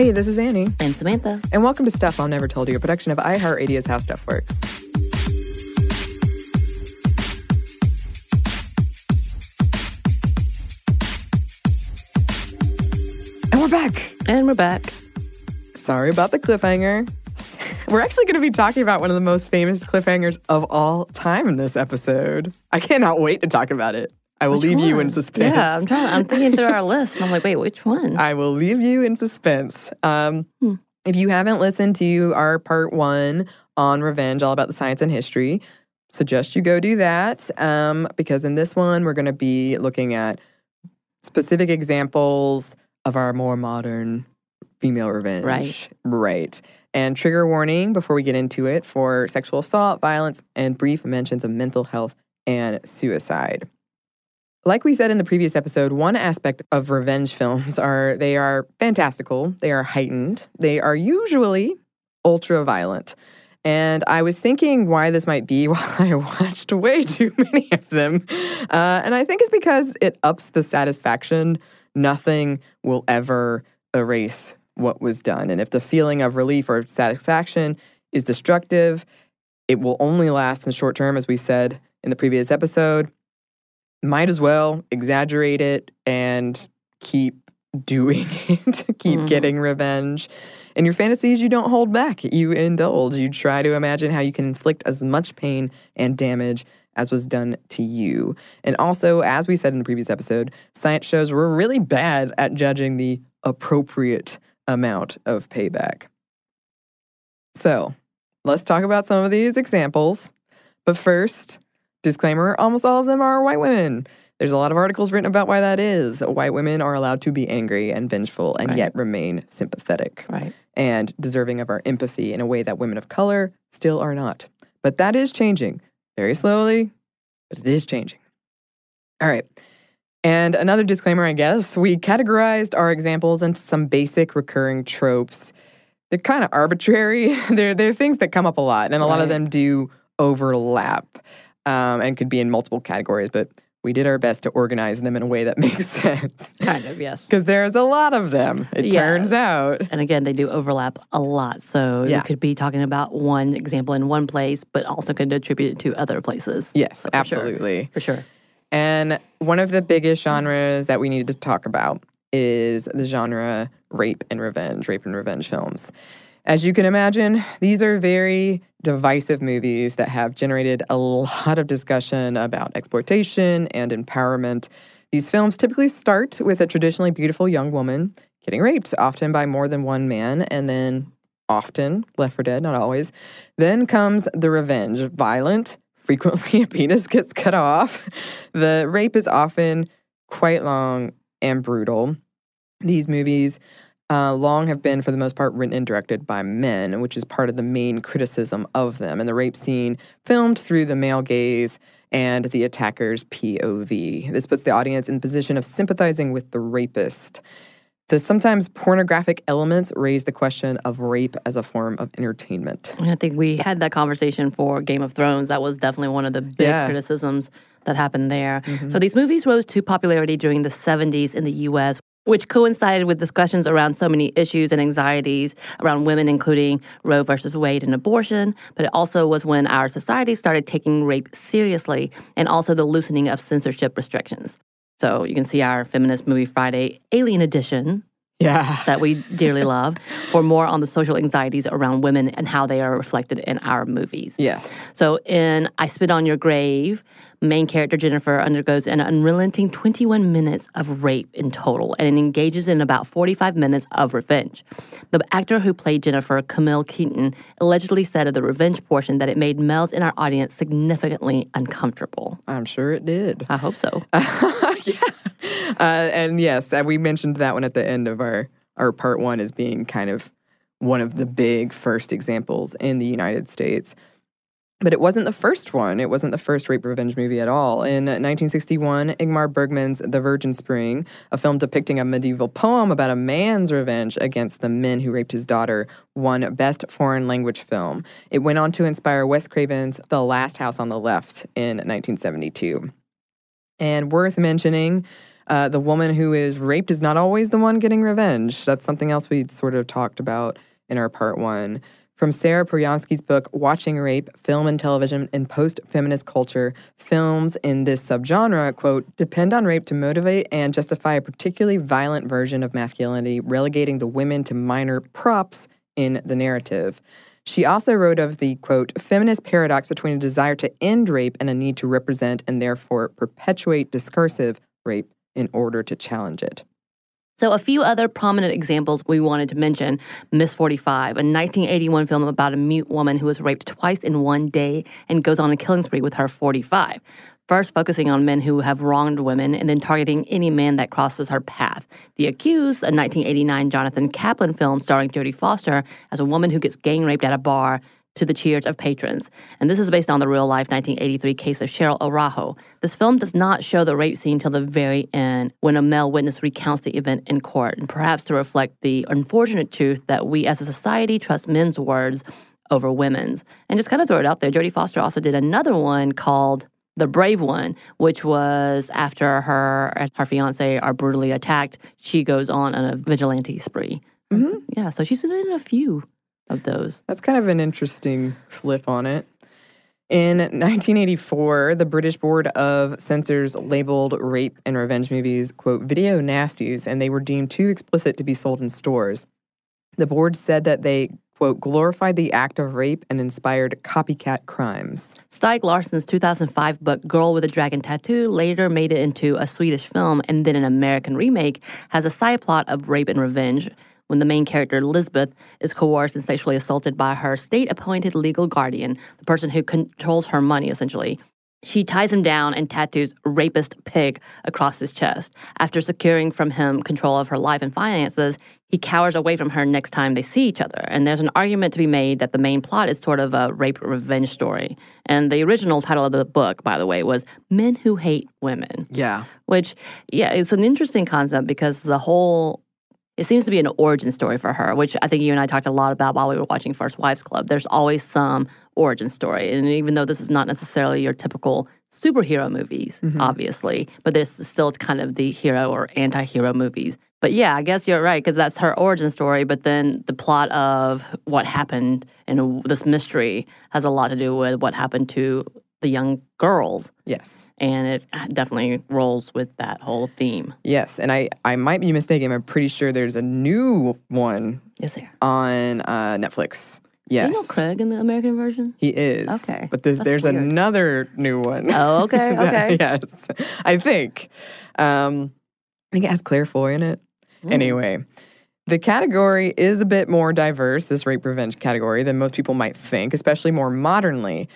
Hey, this is Annie, And Samantha. and welcome to Stuff Mom Never Told You, a production of iHeartRadio's How Stuff Works. And we're back. And we're back. Sorry about the cliffhanger. We're actually going to be talking about one of the most famous cliffhangers of all time in this episode. I cannot wait to talk about it. I will leave you in suspense. Yeah, I'm trying. I'm thinking through our list, and I'm like, wait, which one? I will leave you in suspense. Um, Hmm. If you haven't listened to our part one on revenge, all about the science and history, suggest you go do that. Um, because in this one, we're going to be looking at specific examples of our more modern female revenge. Right. Right. And trigger warning before we get into it for sexual assault, violence, and brief mentions of mental health and suicide. Like we said in the previous episode, one aspect of revenge films are they are fantastical, they are heightened, they are usually ultra violent. And I was thinking why this might be while I watched way too many of them. Uh, and I think it's because it ups the satisfaction. Nothing will ever erase what was done. And if the feeling of relief or satisfaction is destructive, it will only last in the short term, as we said in the previous episode might as well exaggerate it and keep doing it, keep Mhm. getting revenge. In your fantasies, you don't hold back. You indulge. You try to imagine how you can inflict as much pain and damage as was done to you. And also, as we said in the previous episode, science shows we're really bad at judging the appropriate amount of payback. So, let's talk about some of these examples. But first, Disclaimer almost all of them are white women. There's a lot of articles written about why that is. White women are allowed to be angry and vengeful and Right. yet remain sympathetic right. and deserving of our empathy in a way that women of color still are not. But that is changing very slowly, but it is changing. All right. And another disclaimer, I guess, we categorized our examples into some basic recurring tropes. They're kind of arbitrary. they're, they're things that come up a lot, and a lot of them do overlap um, and could be in multiple categories, but we did our best to organize them in a way that makes sense. Kind of, yes. Because there's a lot of them, it Yeah. turns out. And again, they do overlap a lot. So Yeah. you could be talking about one example in one place, but also could attribute it to other places. Yes, For sure. absolutely. For sure. And one of the biggest genres that we need to talk about is the genre rape and revenge, rape and revenge films. As you can imagine, these are very divisive movies that have generated a lot of discussion about exploitation and empowerment. These films typically start with a traditionally beautiful young woman getting raped, often by more than one man, and then often left for dead, not always. Then comes the revenge, violent. Frequently, a penis gets cut off. The rape is often quite long and brutal. These movies uh, long have been, for the most part, written and directed by men, which is part of the main criticism of them. And the rape scene filmed through the male gaze and the attacker's POV. This puts the audience in position of sympathizing with the rapist. The sometimes pornographic elements raise the question of rape as a form of entertainment. I think we had that conversation for Game of Thrones. That was definitely one of the big Yeah. criticisms that happened there. So these movies rose to popularity during the 70s in the US, which coincided with discussions around so many issues and anxieties around women, including Roe versus Wade and abortion. But it also was when our society started taking rape seriously and also the loosening of censorship restrictions. So you can see our feminist movie Friday Alien Edition Yeah. that we dearly love for more on the social anxieties around women and how they are reflected in our movies. Yes. So in I Spit on Your Grave, main character Jennifer undergoes an unrelenting 21 minutes of rape in total and engages in about 45 minutes of revenge. The actor who played Jennifer, Camille Keaton, allegedly said of the revenge portion that it made males in our audience significantly uncomfortable. I'm sure it did. I hope so. yeah. Uh, and yes, uh, we mentioned that one at the end of our, our part one as being kind of one of the big first examples in the United States. But it wasn't the first one. It wasn't the first rape revenge movie at all. In 1961, Ingmar Bergman's The Virgin Spring, a film depicting a medieval poem about a man's revenge against the men who raped his daughter, won Best Foreign Language Film. It went on to inspire Wes Craven's The Last House on the Left in 1972. And worth mentioning, uh, the woman who is raped is not always the one getting revenge. That's something else we sort of talked about in our part one. From Sarah Projansky's book, Watching Rape, Film and Television in Post Feminist Culture, films in this subgenre, quote, depend on rape to motivate and justify a particularly violent version of masculinity, relegating the women to minor props in the narrative. She also wrote of the, quote, feminist paradox between a desire to end rape and a need to represent and therefore perpetuate discursive rape in order to challenge it. So, a few other prominent examples we wanted to mention Miss 45, a 1981 film about a mute woman who was raped twice in one day and goes on a killing spree with her 45. First, focusing on men who have wronged women and then targeting any man that crosses her path. The Accused, a 1989 Jonathan Kaplan film starring Jodie Foster as a woman who gets gang raped at a bar to the cheers of patrons. And this is based on the real life 1983 case of Cheryl Araujo. This film does not show the rape scene till the very end when a male witness recounts the event in court, and perhaps to reflect the unfortunate truth that we as a society trust men's words over women's. And just kind of throw it out there, Jodie Foster also did another one called the brave one, which was after her and her fiance are brutally attacked, she goes on a vigilante spree. Mm-hmm. Yeah, so she's been in a few of those. That's kind of an interesting flip on it. In 1984, the British Board of Censors labeled rape and revenge movies, quote, video nasties, and they were deemed too explicit to be sold in stores. The board said that they, quote, glorified the act of rape and inspired copycat crimes. Stieg Larsson's 2005 book Girl with a Dragon Tattoo later made it into a Swedish film and then an American remake, has a side plot of rape and revenge when the main character, Elizabeth, is coerced and sexually assaulted by her state appointed legal guardian, the person who controls her money, essentially. She ties him down and tattoos rapist pig across his chest. After securing from him control of her life and finances, he cowers away from her next time they see each other. And there's an argument to be made that the main plot is sort of a rape revenge story. And the original title of the book, by the way, was Men Who Hate Women, Yeah. which, yeah, it's an interesting concept because the whole it seems to be an origin story for her, which I think you and I talked a lot about while we were watching First Wives Club. There's always some origin story. And even though this is not necessarily your typical superhero movies, mm-hmm. obviously, but this is still kind of the hero or anti hero movies. But yeah, I guess you're right because that's her origin story. But then the plot of what happened and this mystery has a lot to do with what happened to the young girls. Yes. And it definitely rolls with that whole theme. Yes. And I, I might be mistaken. I'm pretty sure there's a new one Is there? on uh, Netflix. Yes. Daniel Craig in the American version? He is. Okay. But there's, there's weird. another new one. Oh, okay, okay. yes. I think. Um, I think it has Claire Foy in it. Hmm. Anyway, the category is a bit more diverse, this rape revenge category, than most people might think, especially more modernly.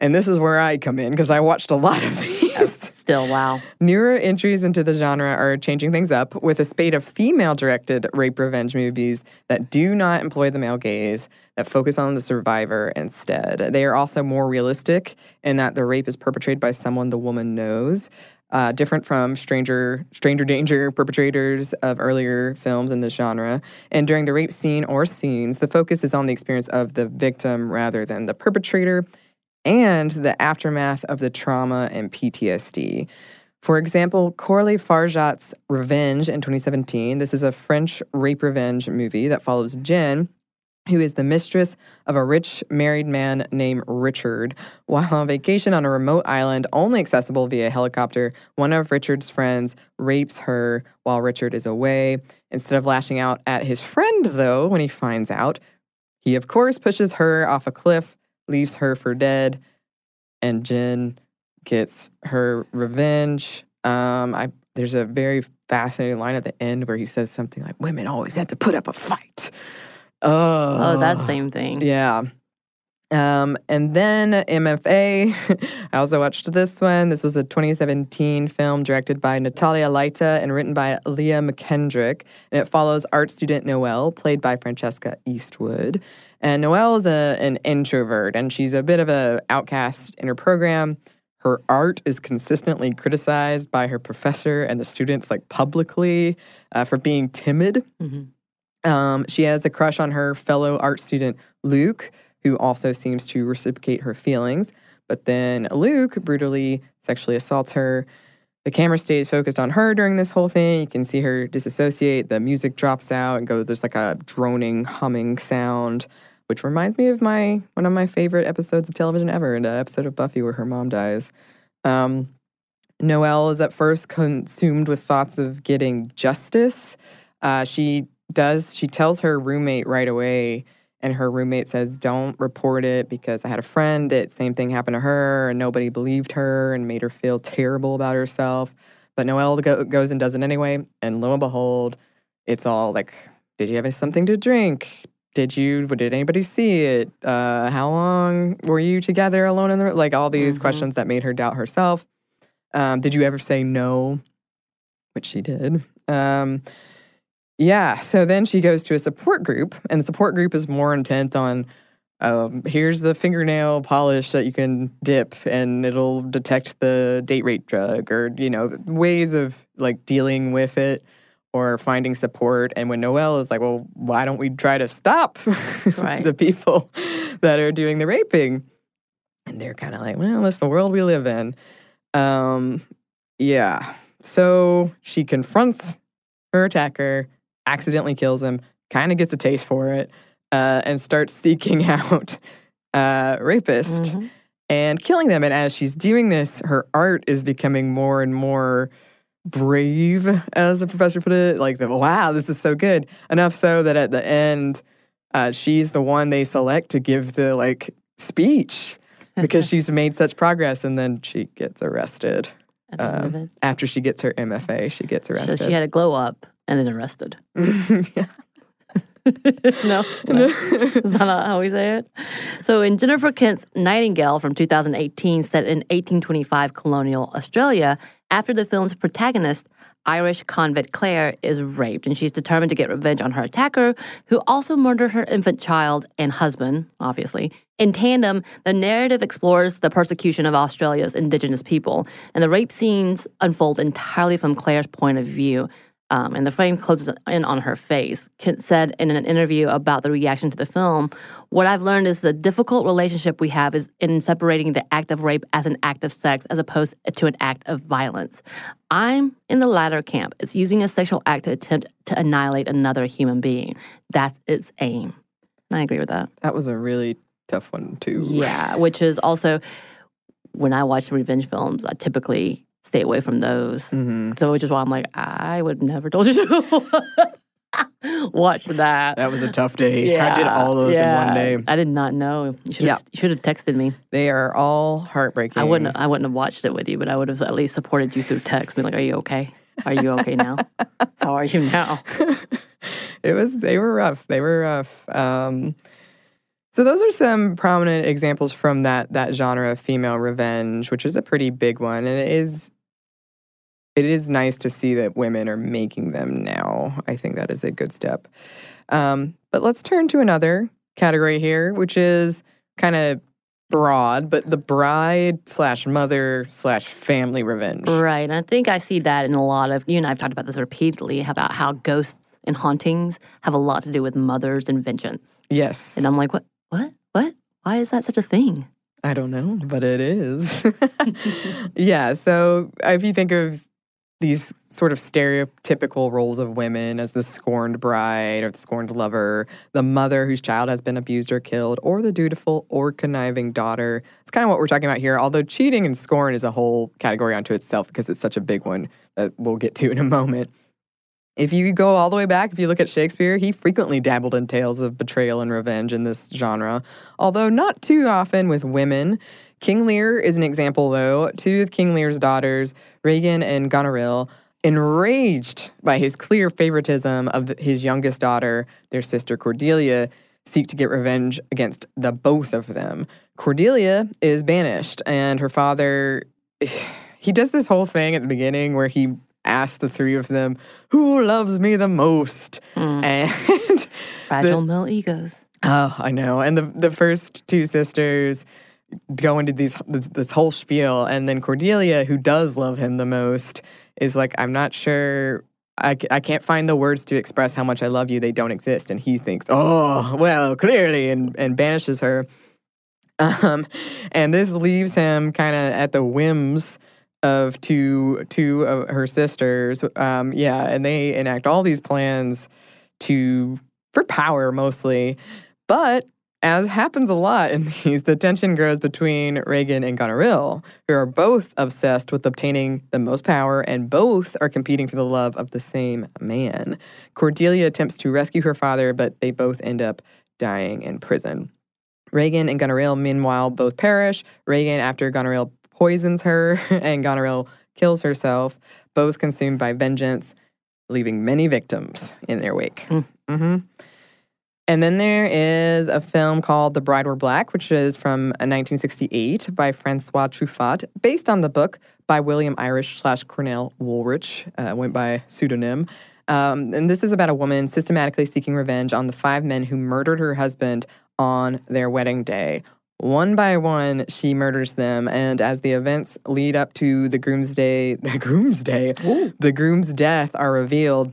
And this is where I come in because I watched a lot of these. Still, wow. Newer entries into the genre are changing things up with a spate of female directed rape revenge movies that do not employ the male gaze, that focus on the survivor instead. They are also more realistic in that the rape is perpetrated by someone the woman knows. Uh, different from stranger stranger danger perpetrators of earlier films in the genre and during the rape scene or scenes the focus is on the experience of the victim rather than the perpetrator and the aftermath of the trauma and PTSD. For example, Coralie Fargeat's Revenge in 2017. This is a French rape revenge movie that follows Jen, who is the mistress of a rich married man named Richard. While on vacation on a remote island, only accessible via helicopter, one of Richard's friends rapes her while Richard is away. Instead of lashing out at his friend, though, when he finds out, he of course pushes her off a cliff leaves her for dead, and Jen gets her revenge. Um, I there's a very fascinating line at the end where he says something like, "Women always have to put up a fight." Oh, Oh, that same thing. yeah. Um, and then MFA. I also watched this one. This was a 2017 film directed by Natalia Leite and written by Leah McKendrick. And it follows art student Noelle, played by Francesca Eastwood. And Noelle is a, an introvert, and she's a bit of an outcast in her program. Her art is consistently criticized by her professor and the students, like publicly, uh, for being timid. Mhm. Um, she has a crush on her fellow art student, Luke, who also seems to reciprocate her feelings. But then Luke brutally sexually assaults her. The camera stays focused on her during this whole thing. You can see her disassociate. The music drops out and goes, there's like a droning, humming sound, which reminds me of my one of my favorite episodes of television ever, the episode of Buffy where her mom dies. Um, Noelle is at first consumed with thoughts of getting justice. Uh, she does, she tells her roommate right away, and her roommate says, Don't report it because I had a friend that same thing happened to her, and nobody believed her and made her feel terrible about herself. But Noelle go, goes and does it anyway, and lo and behold, it's all like, Did you have something to drink? Did you? Did anybody see it? Uh, how long were you together alone in the room? Like all these Mhm. questions that made her doubt herself. Um, did you ever say no? Which she did. Um, yeah. So then she goes to a support group, and the support group is more intent on um, here's the fingernail polish that you can dip, and it'll detect the date rape drug, or you know ways of like dealing with it or finding support. And when Noelle is like, well, why don't we try to stop Right. the people that are doing the raping? And they're kind of like, well, that's the world we live in. Um, yeah. So she confronts her attacker, accidentally kills him, kind of gets a taste for it, uh, and starts seeking out uh, rapist Mhm. and killing them. And as she's doing this, her art is becoming more and more brave, as the professor put it. Like, the, wow, this is so good. Enough so that at the end, uh, she's the one they select to give the like speech because she's made such progress. And then she gets arrested. At the end of Um. After she gets her MFA, she gets arrested. So she had a glow up and then arrested. yeah. no, no. Is that how we say it? So, in Jennifer Kent's Nightingale from 2018, set in 1825 colonial Australia, after the film's protagonist, Irish convict Claire, is raped, and she's determined to get revenge on her attacker, who also murdered her infant child and husband, obviously. In tandem, the narrative explores the persecution of Australia's Indigenous people, and the rape scenes unfold entirely from Claire's point of view um, and the frame closes in on her face. Kent said in an interview about the reaction to the film, What I've learned is the difficult relationship we have is in separating the act of rape as an act of sex as opposed to an act of violence. I'm in the latter camp. It's using a sexual act to attempt to annihilate another human being. That's its aim. I agree with that. That was a really tough one, too. Yeah, which is also when I watch revenge films, I typically stay away from those. hmm So which is why I'm like, I would never told you to watch that. That was a tough day. I did all those in one day. I did not know. You should have you should have texted me. They are all heartbreaking. I wouldn't I wouldn't have watched it with you, but I would have at least supported you through text. Be like, Are you okay? Are you okay now? How are you now? it was they were rough. They were rough. Um, so those are some prominent examples from that that genre of female revenge, which is a pretty big one, and it is it is nice to see that women are making them now. I think that is a good step. Um, but let's turn to another category here, which is kind of broad, but the bride slash mother slash family revenge. Right. And I think I see that in a lot of, you and I have talked about this repeatedly about how ghosts and hauntings have a lot to do with mothers and vengeance. Yes. And I'm like, what? What? What? Why is that such a thing? I don't know, but it is. yeah. So if you think of these sort of stereotypical roles of women as the scorned bride or the scorned lover, the mother whose child has been abused or killed, or the dutiful or conniving daughter. It's kind of what we're talking about here, although cheating and scorn is a whole category unto itself because it's such a big one that we'll get to in a moment. If you go all the way back, if you look at Shakespeare, he frequently dabbled in tales of betrayal and revenge in this genre, although not too often with women. King Lear is an example, though. Two of King Lear's daughters, Regan and Goneril, enraged by his clear favoritism of his youngest daughter, their sister Cordelia, seek to get revenge against the both of them. Cordelia is banished, and her father. He does this whole thing at the beginning where he asks the three of them, Who loves me the most? Mm. And Fragile male egos. Oh, I know. And the the first two sisters go into these this, this whole spiel, and then Cordelia, who does love him the most, is like, "I'm not sure. I, I can't find the words to express how much I love you. They don't exist." And he thinks, "Oh, well, clearly," and and banishes her. Um, and this leaves him kind of at the whims of two two of her sisters. Um, yeah, and they enact all these plans to for power mostly. But as happens a lot in these, the tension grows between Regan and Goneril, who are both obsessed with obtaining the most power and both are competing for the love of the same man. Cordelia attempts to rescue her father, but they both end up dying in prison. Regan and Goneril, meanwhile, both perish. Regan, after Goneril poisons her, and Goneril kills herself, both consumed by vengeance, leaving many victims in their wake. Mm. hmm And then there is a film called The Bride Wore Black, which is from uh, 1968 by Francois Truffaut, based on the book by William Irish slash Cornell Woolrich, uh, went by pseudonym. Um, and this is about a woman systematically seeking revenge on the five men who murdered her husband on their wedding day. One by one, she murders them, and as the events lead up to the groom's day, the groom's day, the groom's death are revealed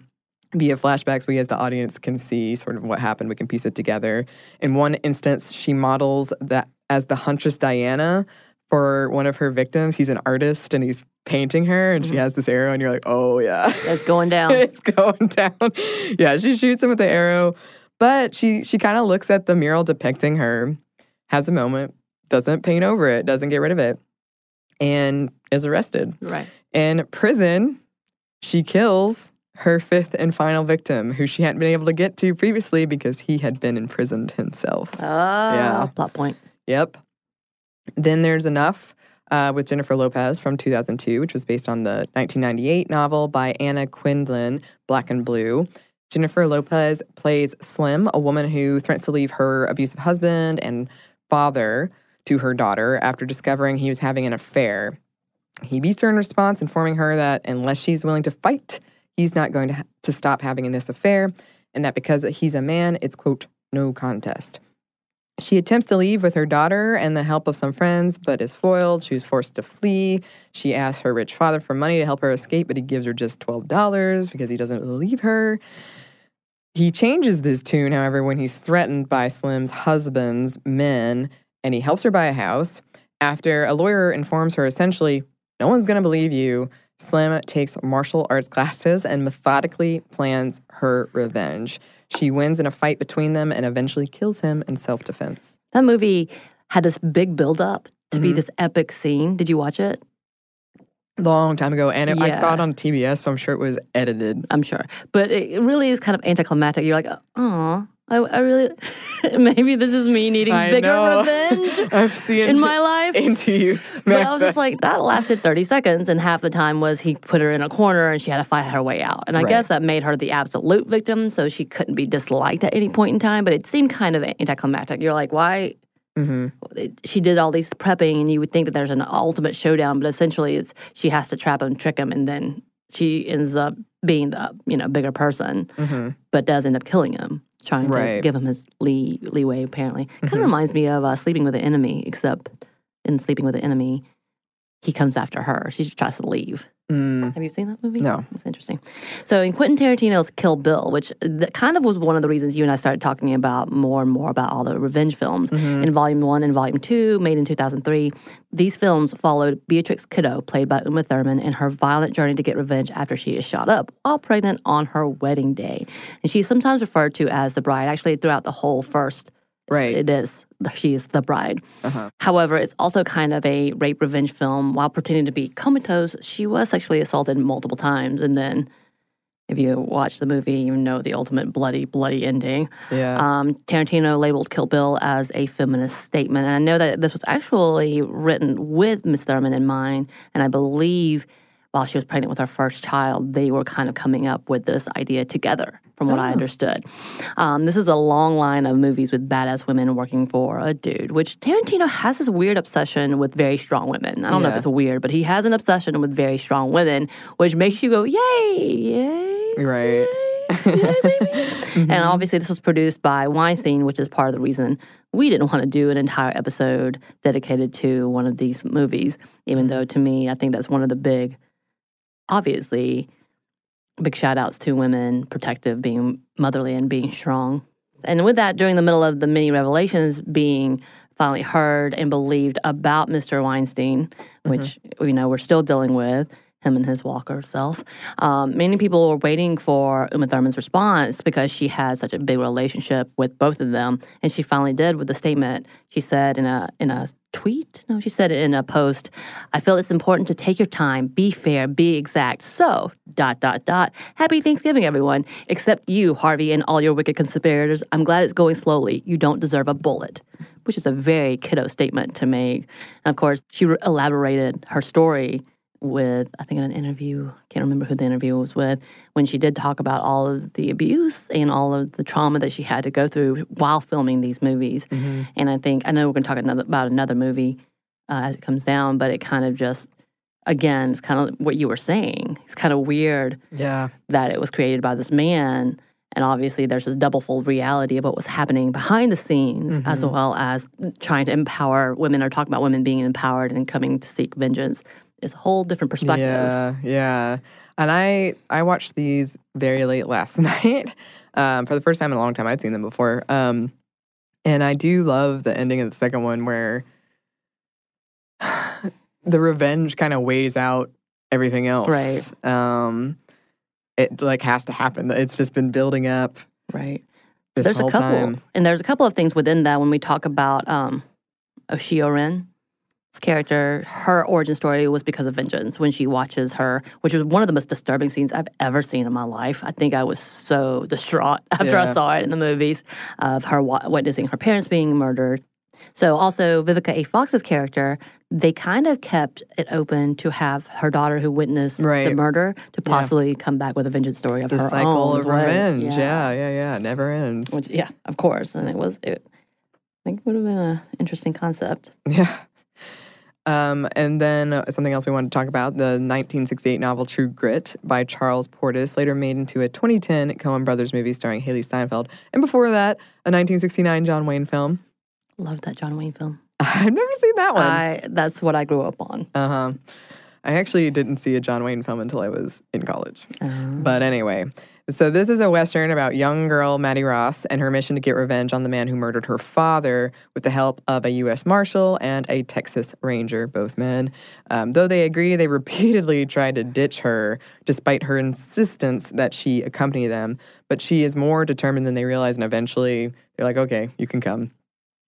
via flashbacks. We, as the audience, can see sort of what happened. We can piece it together. In one instance, she models that as the huntress Diana for one of her victims. He's an artist, and he's painting her, and she mm-hmm. has this arrow, and you're like, oh yeah, It's going down. it's going down. yeah, she shoots him with the arrow, but she she kind of looks at the mural depicting her, has a moment, doesn't paint over it, doesn't get rid of it, and is arrested. right. In prison, she kills her fifth and final victim, who she hadn't been able to get to previously because he had been imprisoned himself. Oh, Yeah. plot point. Yep. Then there's Enough uh, with Jennifer Lopez from 2002, which was based on the 1998 novel by Anna Quindlen, Black and Blue. Jennifer Lopez plays Slim, a woman who threatens to leave her abusive husband and father to her daughter after discovering he was having an affair. He beats her in response, informing her that unless she's willing to fight, he's not going to, ha- to stop having this affair, and that because he's a man, it's, quote, no contest. She attempts to leave with her daughter and the help of some friends, but is foiled. She's forced to flee. She asks her rich father for money to help her escape, but he gives her just $12 because he doesn't believe her. He changes this tune, however, when he's threatened by Slim's husband's men, and he helps her buy a house. After a lawyer informs her essentially, no one's going to believe you, Slim takes martial arts classes and methodically plans her revenge. She wins in a fight between them and eventually kills him in self defense. That movie had this big build up to be Mhm. this epic scene. Did you watch it? Long time ago, and it, I saw it on TBS, so I'm sure it was edited. I'm sure. But it really is kind of anticlimactic. You're like, oh, I, I really, maybe this is me needing I bigger know. revenge I've seen in my life. into you. But I was just like, that lasted 30 seconds, and half the time was he put her in a corner and she had to fight her way out. And I Right. guess that made her the absolute victim, so she couldn't be disliked at any point in time. But it seemed kind of anticlimactic. You're like, why? hmm She did all these prepping, and you would think that there's an ultimate showdown, but essentially, it's she has to trap him, trick him, and then she ends up being the you know bigger person, hmm but does end up killing him, trying to give him his lee leeway. Apparently, kind of Mhm. reminds me of uh, Sleeping with the Enemy, except in Sleeping with the Enemy, he comes after her. She just tries to leave. Mm, Have you seen that movie? No. It's interesting. So in Quentin Tarantino's Kill Bill, which kind of was one of the reasons you and I started talking about more and more about all the revenge films mhm. in Volume 1 and Volume 2, made in 2003. These films followed Beatrix Kiddo, played by Uma Thurman, in her violent journey to get revenge after she is shot up while pregnant on her wedding day. And she's sometimes referred to as the bride. Actually, throughout the whole first, Right. it is. She is the bride. Uh-huh. However, it's also kind of a rape revenge film. While pretending to be comatose, she was sexually assaulted multiple times. And then, if you watch the movie, you know the ultimate bloody, bloody ending. Yeah. Um, Tarantino labeled Kill Bill as a feminist statement. And I know that this was actually written with Miss Thurman in mind. And I believe while she was pregnant with her first child, they were kind of coming up with this idea together, from what I Oh. understood. Um, this is a long line of movies with badass women working for a dude, which Tarantino has this weird obsession with very strong women. I don't know if it's weird, but he has an obsession with very strong women, which makes you go, yay, yay. right. And obviously, this was produced by Weinstein, which is part of the reason we didn't want to do an entire episode dedicated to one of these movies, even though to me, I think that's one of the big, obviously, big shout outs to women, protective, being motherly, and being strong. And with that, during the middle of the many revelations being finally heard and believed about Mr. Weinstein, which mm-hmm. you know we're still dealing with him and his Walker self. Um, many people were waiting for Uma Thurman's response because she had such a big relationship with both of them, and she finally did with the statement she said in a in a tweet. No, she said it in a post. I feel it's important to take your time, be fair, be exact. So dot dot dot. Happy Thanksgiving, everyone. Except you, Harvey, and all your wicked conspirators. I'm glad it's going slowly. You don't deserve a bullet. Which is a very kiddo statement to make. And of course, she re- elaborated her story with, I think, in an interview, I can't remember who the interview was with, when she did talk about all of the abuse and all of the trauma that she had to go through while filming these movies. Mhm. And I think, I know we're going to talk another, about another movie uh, as it comes down, but it kind of just, again, it's kind of what you were saying. It's kind of weird Yeah. that it was created by this man. And obviously, there's this double fold reality of what was happening behind the scenes, as Mhm. well as trying to empower women or talk about women being empowered and coming to seek vengeance. Is a whole different perspective. Yeah, yeah. And I I watched these very late last night um, for the first time in a long time. I'd seen them before, um, and I do love the ending of the second one where the revenge kind of weighs out everything else. Right. Um, it like has to happen. It's just been building up Right. this there's a couple, time. and there's a couple of things within that when we talk about um, Oshio Ren. Character, her origin story was because of vengeance when she watches her, which was one of the most disturbing scenes I've ever seen in my life. I think I was so distraught after I saw it in the movies of her wa- witnessing her parents being murdered. So, also, Vivica A. Fox's character, they kind of kept it open to have her daughter who witnessed the murder to Yeah. possibly come back with a vengeance story of The her cycle own of well. revenge. Yeah. yeah, yeah, Never ends. Which, yeah, of course. And it was, it, I think it would have been an interesting concept. Yeah. Um, and then uh, something else we wanted to talk about the 1968 novel True Grit by Charles Portis, later made into a 2010 Coen Brothers movie starring Hailee Steinfeld. And before that, a 1969 John Wayne film. Love that John Wayne film. I've never seen that one. I that's what I grew up on. Uh huh. I actually didn't see a John Wayne film until I was in college. But anyway, so this is a Western about young girl Mattie Ross and her mission to get revenge on the man who murdered her father with the help of a U.S. Marshal and a Texas Ranger, both men. Um, though they agree, they repeatedly try to ditch her despite her insistence that she accompany them. But she is more determined than they realize, and eventually they're like, okay, you can come.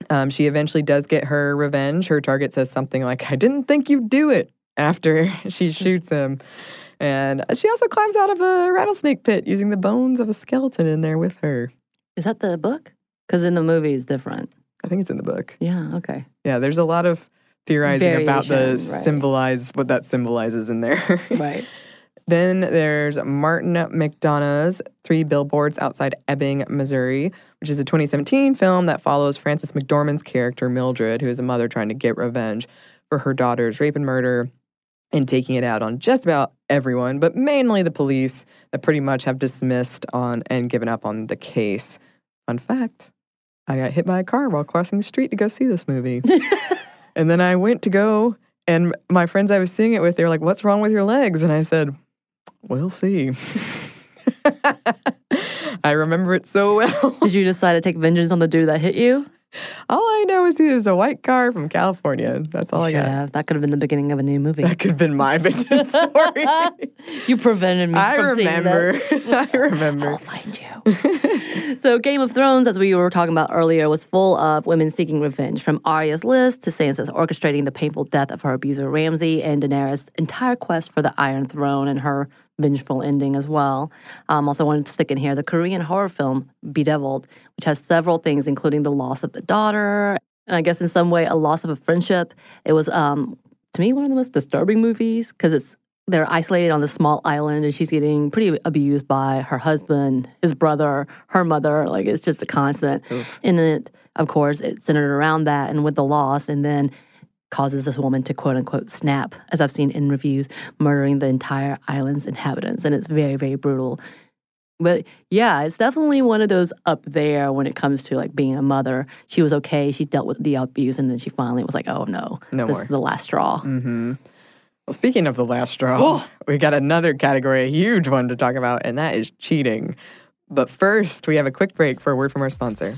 Um, she eventually does get her revenge. Her target says something like, I didn't think you'd do it after she shoots him. And she also climbs out of a rattlesnake pit using the bones of a skeleton in there with her. Is that the book? Because in the movie it's different. I think it's in the book. Yeah. Okay. Yeah, there's a lot of theorizing about the right. symbolize what that symbolizes in there. Right. then there's Martin McDonagh's Three Billboards Outside Ebbing, Missouri, which is a 2017 film that follows Frances McDormand's character Mildred, who is a mother trying to get revenge for her daughter's rape and murder. And taking it out on just about everyone, but mainly the police that pretty much have dismissed on and given up on the case. Fun fact I got hit by a car while crossing the street to go see this movie. and then I went to go, and my friends I was seeing it with, they were like, What's wrong with your legs? And I said, We'll see. I remember it so well. Did you decide to take vengeance on the dude that hit you? All I know is he is a white car from California. That's all I got. have. That could have been the beginning of a new movie. That could have been my vengeance story. you prevented me I from seeing remember. I remember. I'll find you. so, Game of Thrones, as we were talking about earlier, was full of women seeking revenge, from Arya's list to Sansa's orchestrating the painful death of her abuser Ramsay, and Daenerys' entire quest for the Iron Throne and her vengeful ending as well. Um, also, wanted to stick in here the Korean horror film Bedeviled, which has several things, including the loss of the daughter, and I guess in some way a loss of a friendship. It was, um, to me, one of the most disturbing movies because it's they're isolated on this small island and she's getting pretty abused by her husband, his brother, her mother. Like it's just a constant. And it, of course, it centered around that and with the loss, and then causes this woman to quote unquote snap, as I've seen in reviews, murdering the entire island's inhabitants. And it's very, very brutal. But yeah, it's definitely one of those up there when it comes to like being a mother. She was okay. She dealt with the abuse, and then she finally was like, "Oh no, No this more. is the last straw." Mm-hmm. Well, speaking of the last straw, oh. we got another category, a huge one to talk about, and that is cheating. But first, we have a quick break for a word from our sponsor.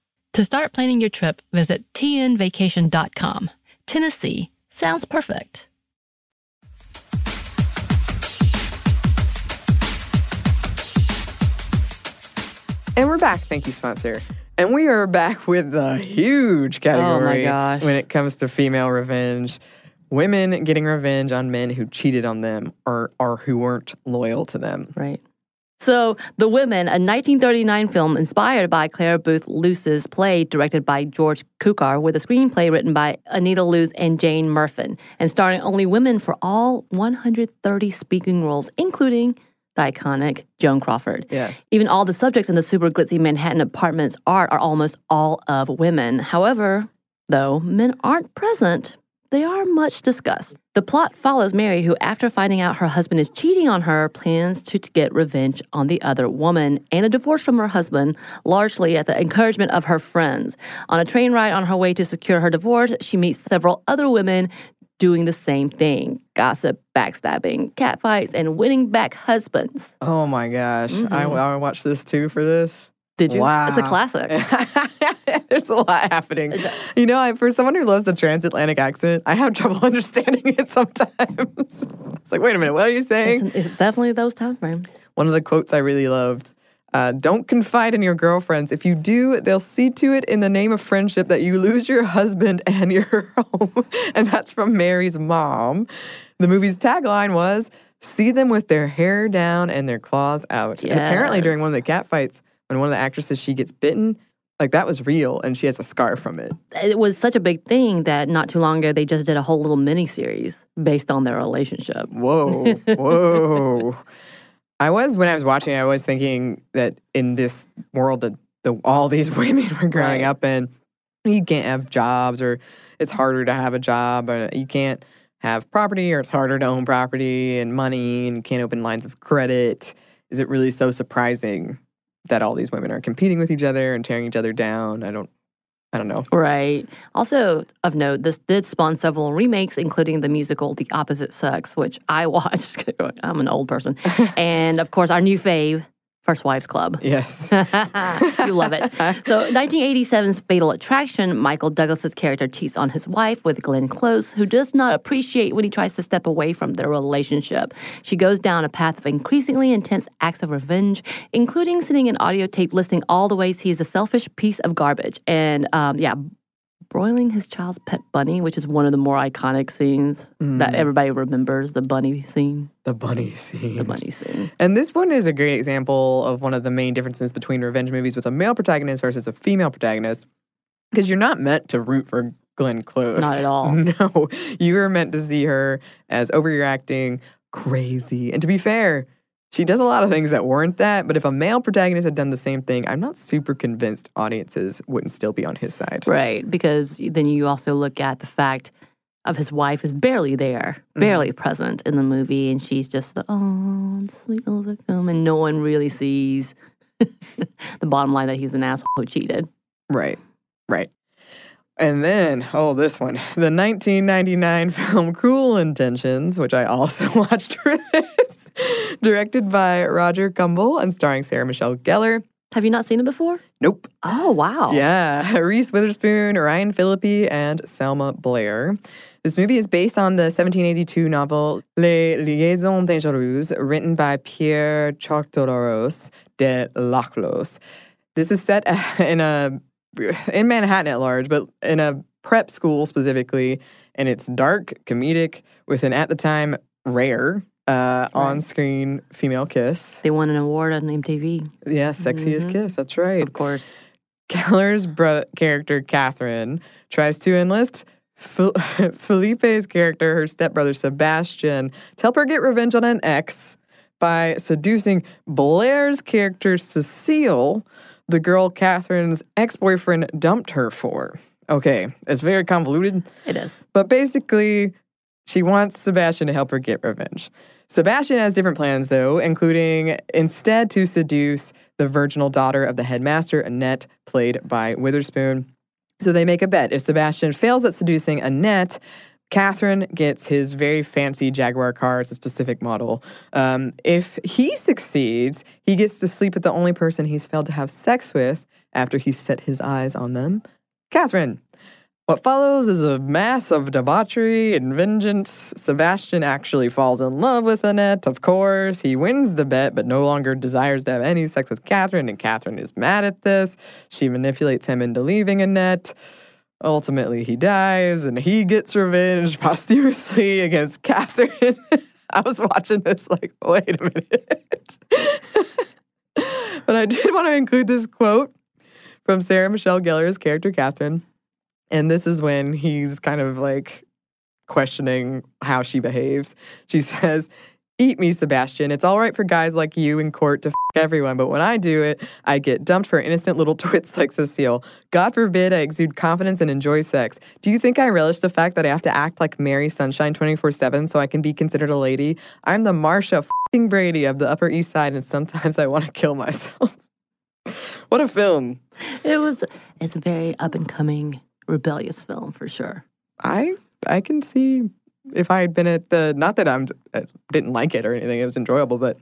To start planning your trip, visit tnvacation.com. Tennessee sounds perfect. And we're back. Thank you, sponsor. And we are back with the huge oh category gosh. when it comes to female revenge. Women getting revenge on men who cheated on them or, or who weren't loyal to them. Right. So, The Women, a 1939 film inspired by Clare Boothe Luce's play directed by George Cukor, with a screenplay written by Anita Loos and Jane Murfin, and starring only women for all 130 speaking roles, including the iconic Joan Crawford. Yeah. Even all the subjects in the super glitzy Manhattan apartments art are almost all of women. However, though, men aren't present they are much discussed. The plot follows Mary, who, after finding out her husband is cheating on her, plans to get revenge on the other woman and a divorce from her husband, largely at the encouragement of her friends. On a train ride on her way to secure her divorce, she meets several other women doing the same thing gossip, backstabbing, catfights, and winning back husbands. Oh my gosh. Mhm. I, I watched this too for this. Did you? Wow. It's a classic. There's a lot happening. You know, I, for someone who loves the transatlantic accent, I have trouble understanding it sometimes. it's like, wait a minute, what are you saying? It's, it's definitely those time frames. One of the quotes I really loved uh, Don't confide in your girlfriends. If you do, they'll see to it in the name of friendship that you lose your husband and your home. and that's from Mary's mom. The movie's tagline was See them with their hair down and their claws out. And apparently, during one of the cat fights, when one of the actresses she gets bitten, like that was real, and she has a scar from it. It was such a big thing that not too long ago they just did a whole little mini series based on their relationship. Whoa, whoa. I was when I was watching. I was thinking that in this world that the, all these women were growing Right. up in, you can't have jobs, or it's harder to have a job, or you can't have property, or it's harder to own property and money, and you can't open lines of credit. Is it really so surprising that all these women are competing with each other and tearing each other down? I don't. I don't know. Right. Also, of note, this did spawn several remakes, including the musical The Opposite Sex, which I watched. I'm an old person. and of course, our new fave, First Wives Club. Yes. you love it. So, 1987's Fatal Attraction, Michael Douglas's character cheats on his wife with Glenn Close, who does not appreciate when he tries to step away from their relationship. She goes down a path of increasingly intense acts of revenge, including sending an audio tape listing all the ways he is a selfish piece of garbage. And um, yeah, broiling his child's pet bunny, which is one of the more iconic scenes that mm. everybody remembers the bunny scene. the bunny scene. The bunny scene. And this one is a great example of one of the main differences between revenge movies with a male protagonist versus a female protagonist. Because you're not meant to root for Glenn Close. Not at all. No. You are meant to see her as overreacting, crazy. And to be fair, she does a lot of things that weren't that. But if a male protagonist had done the same thing, I'm not super convinced audiences wouldn't still be on his side. Right, because then you also look at the fact of his wife is barely there, Mm-hmm. barely present in the movie, and she's just the oh, the sweet little victim, and no one really sees the bottom line that he's an asshole who cheated. Right, right. And then, oh, this one, the 1999 film Cruel Intentions, which I also watched for directed by Roger Kumble and starring Sarah Michelle Gellar. Have you not seen it before? Nope. Oh wow! Yeah, Reese Witherspoon, Ryan Phillippe, and Selma Blair. This movie is based on the 1782 novel Les Liaisons Dangereuses, written by Pierre Choderlos de Laclos. This is set in a in Manhattan at large, but in a prep school specifically, and it's dark, comedic, with an at the time rare uh, on-screen female kiss. They won an award on MTV, Yeah, sexiest Mhm. kiss. That's right. of course. Gellar's bro- character, Catherine, tries to enlist Fel- Phillippe's character, her stepbrother, Sebastian, to help her get revenge on an ex by seducing Blair's character, Cecile, the girl Catherine's ex boyfriend dumped her for. Okay, it's very convoluted. It is. But basically, she wants Sebastian to help her get revenge. Sebastian has different plans, though, including instead to seduce the virginal daughter of the headmaster, Annette, played by Witherspoon. So they make a bet. If Sebastian fails at seducing Annette, Catherine gets his very fancy Jaguar car. It's a specific model. Um, if he succeeds, he gets to sleep with the only person he's failed to have sex with after he's set his eyes on them Catherine. What follows is a mass of debauchery and vengeance. Sebastian actually falls in love with Annette, of course. He wins the bet, but no longer desires to have any sex with Catherine, and Catherine is mad at this. She manipulates him into leaving Annette. Ultimately, he dies, and he gets revenge posthumously against Catherine. I was watching this like, wait a minute. but I did want to include this quote from Sarah Michelle Gellar's character, Catherine. And this is when he's kind of like questioning how she behaves. She says, Eat me, Sebastian. It's all right for guys like you in court to f everyone, but when I do it, I get dumped for innocent little twits like Cecile. God forbid I exude confidence and enjoy sex. Do you think I relish the fact that I have to act like Mary Sunshine 24 7 so I can be considered a lady? I'm the Marsha fing Brady of the Upper East Side, and sometimes I want to kill myself. what a film. It was. It's very up and coming, rebellious film for sure. I I can see if I had been at the not that I'm uh, didn't like it or anything, it was enjoyable, but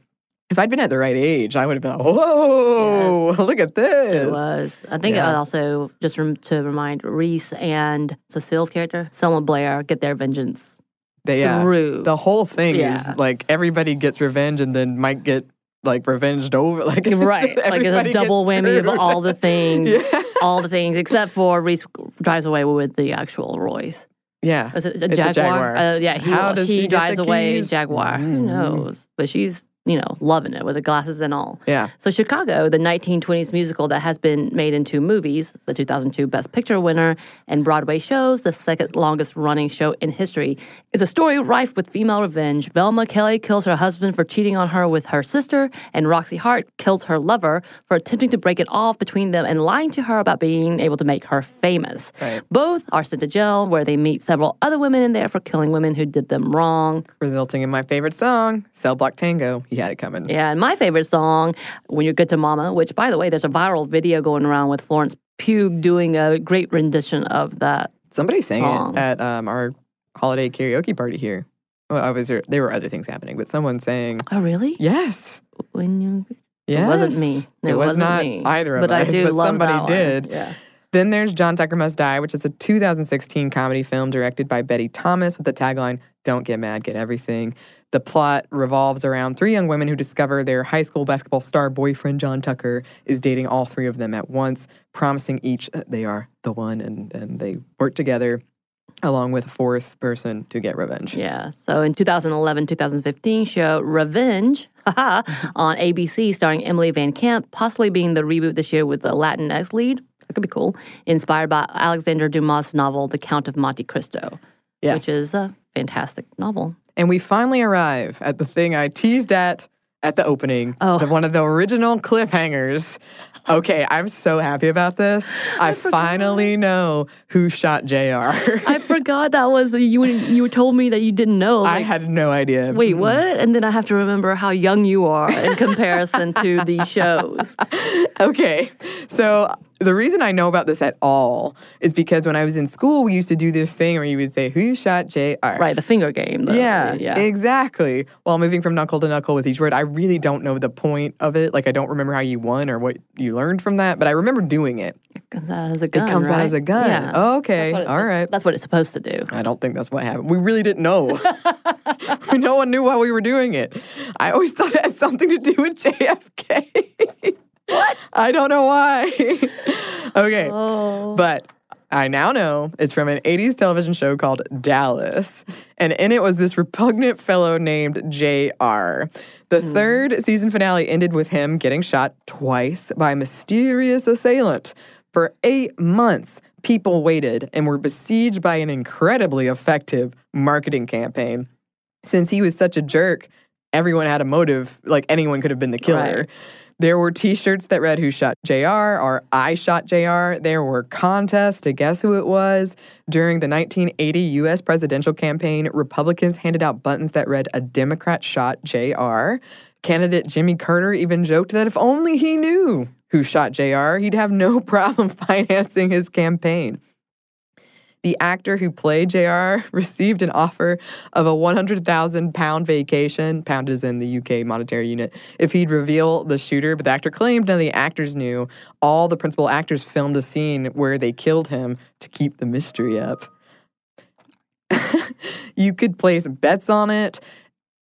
if I'd been at the right age, I would have been like, whoa, look at this. It was. I think Yeah. I also just rem- to remind Reese and Cecile's character, Selma Blair, get their vengeance They, yeah, through. the whole thing Yeah. is like everybody gets revenge and then Mike get like revenged over like it's- right, like it's a double whammy of all the things, yeah. all the things, except for Reese drives away with the actual Royce. yeah. Is it a It's a Jaguar? Jaguar. Uh, yeah, he, How does she she drives away? Jaguar. Who Mm. knows? But she's you know loving it with the glasses and all. Yeah. So Chicago, the 1920s musical that has been made into movies, the 2002 Best Picture winner, and Broadway shows, the second longest running show in history, is a story rife with female revenge. Velma Kelly kills her husband for cheating on her with her sister, and Roxie Hart kills her lover for attempting to break it off between them and lying to her about being able to make her famous. Right. Both are sent to jail where they meet several other women in there for killing women who did them wrong. Resulting in my favorite song, Cell Block Tango. Had it coming. Yeah, and my favorite song, When You're Good to Mama, which, by the way, there's a viral video going around with Florence Pugh doing a great rendition of that. Somebody sang Song. it at um, our holiday karaoke party here. Well, obviously, there were other things happening, but someone sang, Oh, really? yes. When you, Yes. It wasn't me. It, It was not me. either of but us, I do but love somebody that one. did. Yeah. Then there's John Tucker Must Die, which is a 2016 comedy film directed by Betty Thomas with the tagline, Don't Get Mad, Get Everything. The plot revolves around three young women who discover their high school basketball star boyfriend, John Tucker, is dating all three of them at once, promising each that they are the one, and then they work together along with a fourth person to get revenge. Yeah. So in 2011 2015 show Revenge on ABC, starring Emily VanCamp, possibly being the reboot this year with the Latinx lead. That could be cool. Inspired by Alexander Dumas' novel, The Count of Monte Cristo, Yes. which is a fantastic novel. And we finally arrive at the thing I teased at at the opening. Oh. The, one of the original cliffhangers. Okay, I'm so happy about this. I, finally know who shot JR. I forgot that was you. You told me that you didn't know. I had no idea. Wait, mm. what? And then I have to remember how young you are in comparison to these shows. Okay. So the reason I know about this at all is because when I was in school, we used to do this thing where you would say, Who shot JR? Right, the finger game. the- Yeah, yeah. exactly. While moving from knuckle to knuckle with each word, I really don't know the point of it. Like, I don't remember how you won or what you learned from that, but I remember doing it. It comes out as a gun. it comes out as a gun. Yeah. Okay. That's All right. That's what it's supposed to do. I don't think that's what happened. We really didn't know. no one knew why we were doing it. I always thought it had something to do with JFK. what? I don't know why. okay. Oh. But I now know it's from an 80s television show called Dallas. And in it was this repugnant fellow named J.R. The hmm. third season finale ended with him getting shot twice by a mysterious assailant. For eight months, people waited and were besieged by an incredibly effective marketing campaign. Since he was such a jerk, everyone had a motive, like anyone could have been the killer. Right. There were t shirts that read Who Shot JR or I Shot JR. There were contests to guess who it was. During the 1980 US presidential campaign, Republicans handed out buttons that read A Democrat Shot JR. Candidate Jimmy Carter even joked that if only he knew who shot JR, he'd have no problem financing his campaign. The actor who played JR received an offer of a 100,000 pound vacation, pound is in the UK monetary unit, if he'd reveal the shooter. But the actor claimed none of the actors knew. All the principal actors filmed a scene where they killed him to keep the mystery up. you could place bets on it.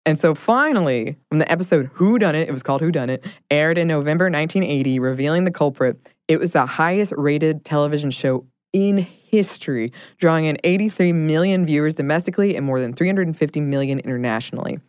And so finally, when the episode Who Done It, it was called Who Done It, aired in November 1980, revealing the culprit, it was the highest rated television show in history, drawing in 83 million viewers domestically and more than 350 million internationally.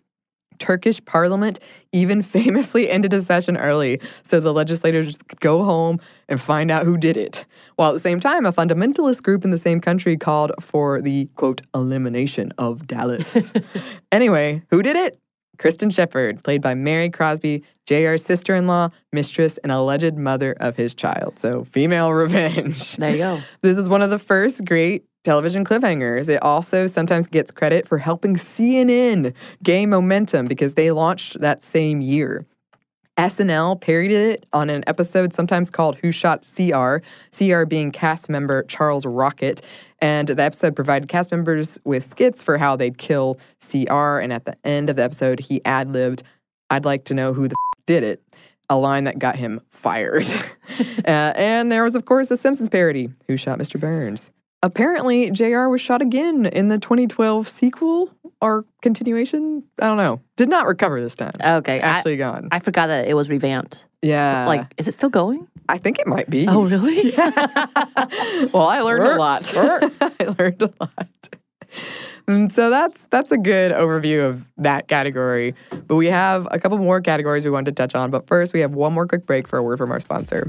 Turkish parliament even famously ended a session early so the legislators could go home and find out who did it. While at the same time, a fundamentalist group in the same country called for the quote elimination of Dallas. anyway, who did it? Kristin Shepard, played by Mary Crosby, JR's sister in law, mistress, and alleged mother of his child. So, female revenge. There you go. This is one of the first great television cliffhangers. It also sometimes gets credit for helping CNN gain momentum because they launched that same year. SNL parodied it on an episode sometimes called Who Shot CR, CR being cast member Charles Rocket. And the episode provided cast members with skits for how they'd kill CR. And at the end of the episode, he ad libbed, I'd like to know who the f- did it, a line that got him fired. uh, and there was, of course, a Simpsons parody, Who Shot Mr. Burns. Apparently, JR was shot again in the 2012 sequel or continuation. I don't know. Did not recover this time. Okay, I, Actually gone. I forgot that it was revamped. yeah. like, is it still going? I think it might be. Oh, really? Yeah. well, I learned a lot. I learned a lot. And so that's that's a good overview of that category. But we have a couple more categories we wanted to touch on. But first, we have one more quick break for a word from our sponsor.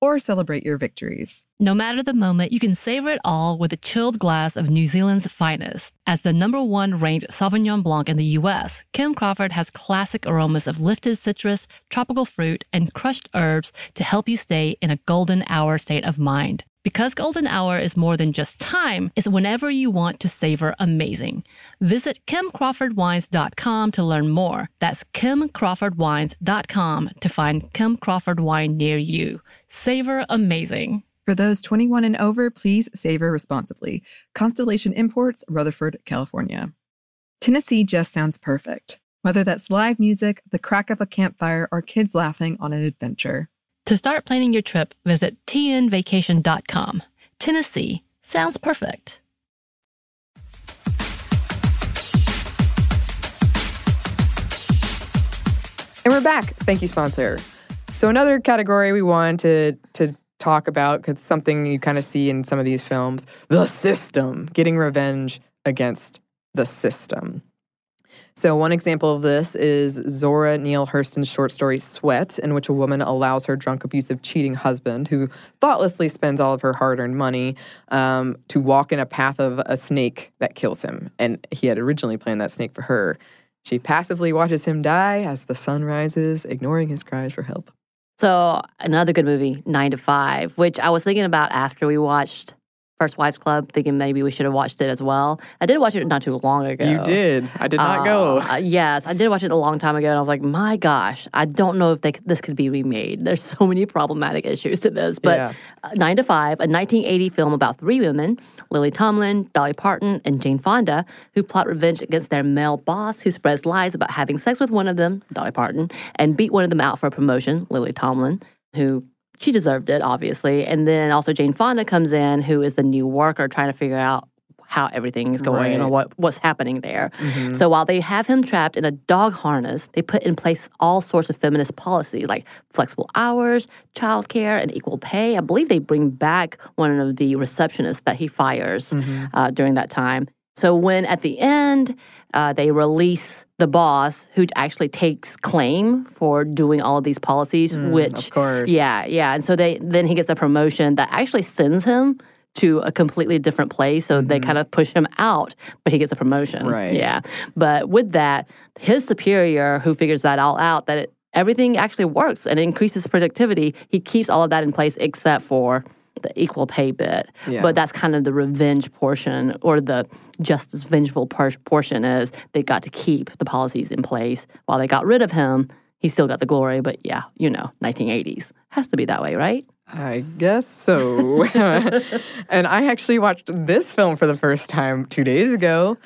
or celebrate your victories. No matter the moment, you can savor it all with a chilled glass of New Zealand's finest. As the number one ranked Sauvignon Blanc in the US, Kim Crawford has classic aromas of lifted citrus, tropical fruit, and crushed herbs to help you stay in a golden hour state of mind. Because golden hour is more than just time, it's whenever you want to savor amazing. Visit kimcrawfordwines.com to learn more. That's kimcrawfordwines.com to find Kim Crawford wine near you. Savor amazing. For those 21 and over, please savor responsibly. Constellation Imports, Rutherford, California. Tennessee just sounds perfect. Whether that's live music, the crack of a campfire, or kids laughing on an adventure. To start planning your trip, visit tnvacation.com. Tennessee sounds perfect. And we're back. Thank you, sponsor. So another category we wanted to, talk about, because something you kind of see in some of these films, the system, getting revenge against the system. So one example of this is Zora Neale Hurston's short story Sweat, in which a woman allows her drunk, abusive, cheating husband, who thoughtlessly spends all of her hard-earned money, um, to walk in a path of a snake that kills him. And he had originally planned that snake for her. She passively watches him die as the sun rises, ignoring his cries for help. So another good movie, Nine to Five, which I was thinking about after we watched First Wives Club, thinking maybe we should have watched it as well. I did watch it not too long ago. You did. I did not go. Uh, yes, I did watch it a long time ago, and I was like, my gosh, I don't know if they, this could be remade. There's so many problematic issues to this. But Yeah. uh, Nine to Five, a 1980 film about three women, Lily Tomlin, Dolly Parton, and Jane Fonda, who plot revenge against their male boss who spreads lies about having sex with one of them, Dolly Parton, and beat one of them out for a promotion, Lily Tomlin, who she deserved it, obviously. And then also Jane Fonda comes in, who is the new worker trying to figure out how everything is going and what, what's happening there. Mhm. So while they have him trapped in a dog harness, they put in place all sorts of feminist policy like flexible hours, childcare, and equal pay. I believe they bring back one of the receptionists that he fires Mm-hmm. uh, during that time. So when at the end uh, they release the boss who actually takes claim for doing all of these policies, which Mm, of course. yeah, yeah, and so they then he gets a promotion that actually sends him to a completely different place. So they kind of push him out, but he gets a promotion. Mm-hmm. Right. Yeah, but with that, his superior who figures that all out that it, everything actually works and increases productivity, he keeps all of that in place except for the equal pay bit. Yeah. But that's kind of the revenge portion or the justice vengeful par- portion is they got to keep the policies in place while they got rid of him. He still got the glory, but yeah, you know, 1980s has to be that way, right? I guess so. and I actually watched this film for the first time two days ago.